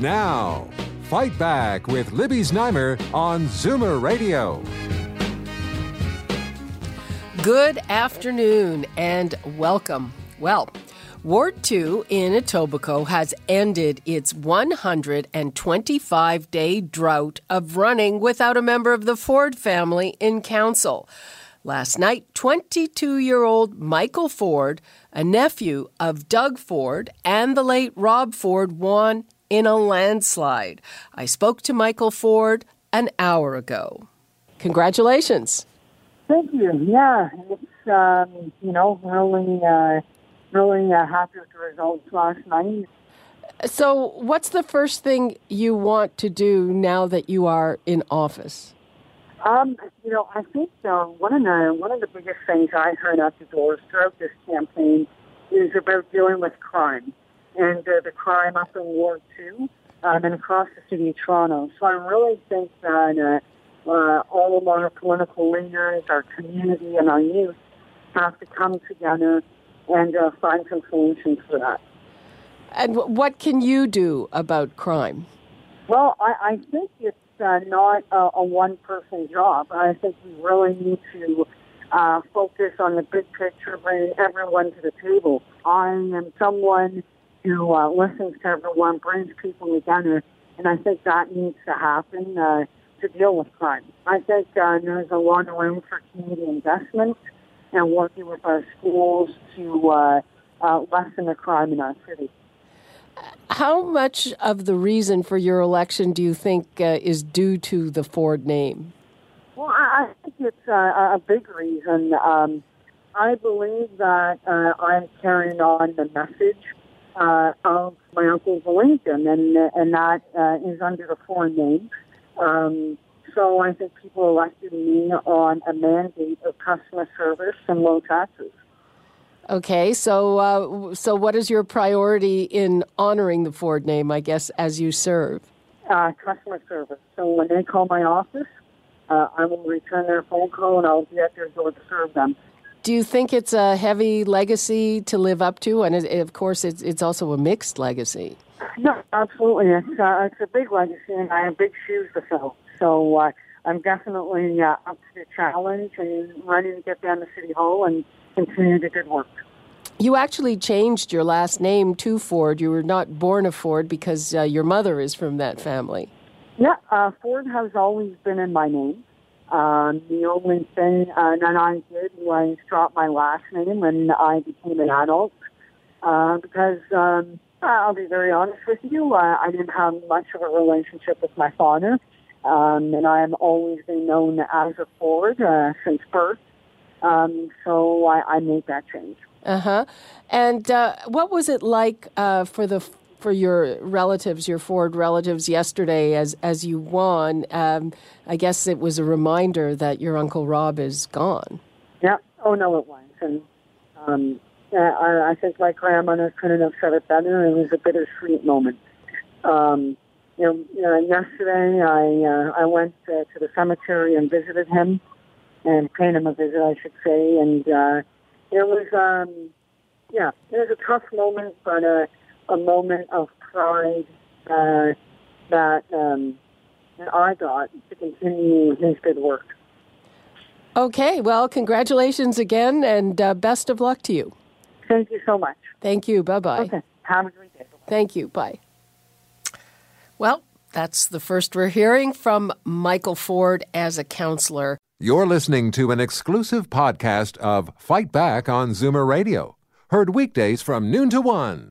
Now, Fight Back with Libby Znaimer on Zoomer Radio. Good afternoon and welcome. Well, Ward 2 in Etobicoke has ended its 125 day drought of running without a member of the Ford family in council. Last night, 22 year old Michael Ford, a nephew of Doug Ford and the late Rob Ford, won in a landslide. I spoke to Michael Ford an hour ago. Congratulations. Thank you. Yeah, it's um, you know really uh, really uh, happy with the results last night. So, what's the first thing you want to do now that you are in office? Um, you know, I think uh, one of the one of the biggest things I heard out the doors throughout this campaign is about dealing with crime and uh, the crime up in Ward 2 um, and across the city of Toronto. So I really think that uh, uh, all of our political leaders, our community, and our youth have to come together and uh, find some solutions for that. And what can you do about crime? Well, I, I think it's uh, not a, a one-person job. I think we really need to uh, focus on the big picture, bringing everyone to the table. I am someone who uh, listens to everyone, brings people together, and I think that needs to happen uh, to deal with crime. I think uh, there's a lot of room for community investment and working with our schools to uh, uh, lessen the crime in our city. How much of the reason for your election do you think uh, is due to the Ford name? Well, I think it's uh, a big reason. Um, I believe that uh, I'm carrying on the message uh, of my uncle's Lincoln, and and that uh, is under the Ford name. Um, so I think people elected me on a mandate of customer service and low taxes. Okay, so uh, so what is your priority in honoring the Ford name? I guess as you serve. Uh, customer service. So when they call my office, uh, I will return their phone call and I'll be at their door to serve them. Do you think it's a heavy legacy to live up to? And it, of course, it's, it's also a mixed legacy. No, absolutely. It's, uh, it's a big legacy, and I have big shoes to fill. So uh, I'm definitely uh, up to the challenge and ready to get down to City Hall and continue the good work. You actually changed your last name to Ford. You were not born a Ford because uh, your mother is from that family. Yeah, uh, Ford has always been in my name. Um, only thing uh, that I did was drop my last name when I became an adult uh, because um, I'll be very honest with you, uh, I didn't have much of a relationship with my father, um, and I have always been known as a Ford uh, since birth. Um, so I, I made that change. Uh-huh. And uh, what was it like uh, for the for your relatives, your Ford relatives, yesterday as as you won? Um, I guess it was a reminder that your uncle Rob is gone. Yeah. Oh no, it was, and um, I, I think my grandmother couldn't have said it better. It was a bittersweet moment. Um, you know, yesterday I uh, I went uh, to the cemetery and visited him, and paid him a visit, I should say, and uh, it was um, yeah, it was a tough moment, but a a moment of pride uh, that um, that I got to continue his good work. Okay, well, congratulations again, and uh, best of luck to you. Thank you so much. Thank you. Bye bye. Okay. Have a great day. Bye-bye. Thank you. Bye. Well, that's the first we're hearing from Michael Ford as a councillor. You're listening to an exclusive podcast of Fight Back on Zoomer Radio, heard weekdays from noon to one.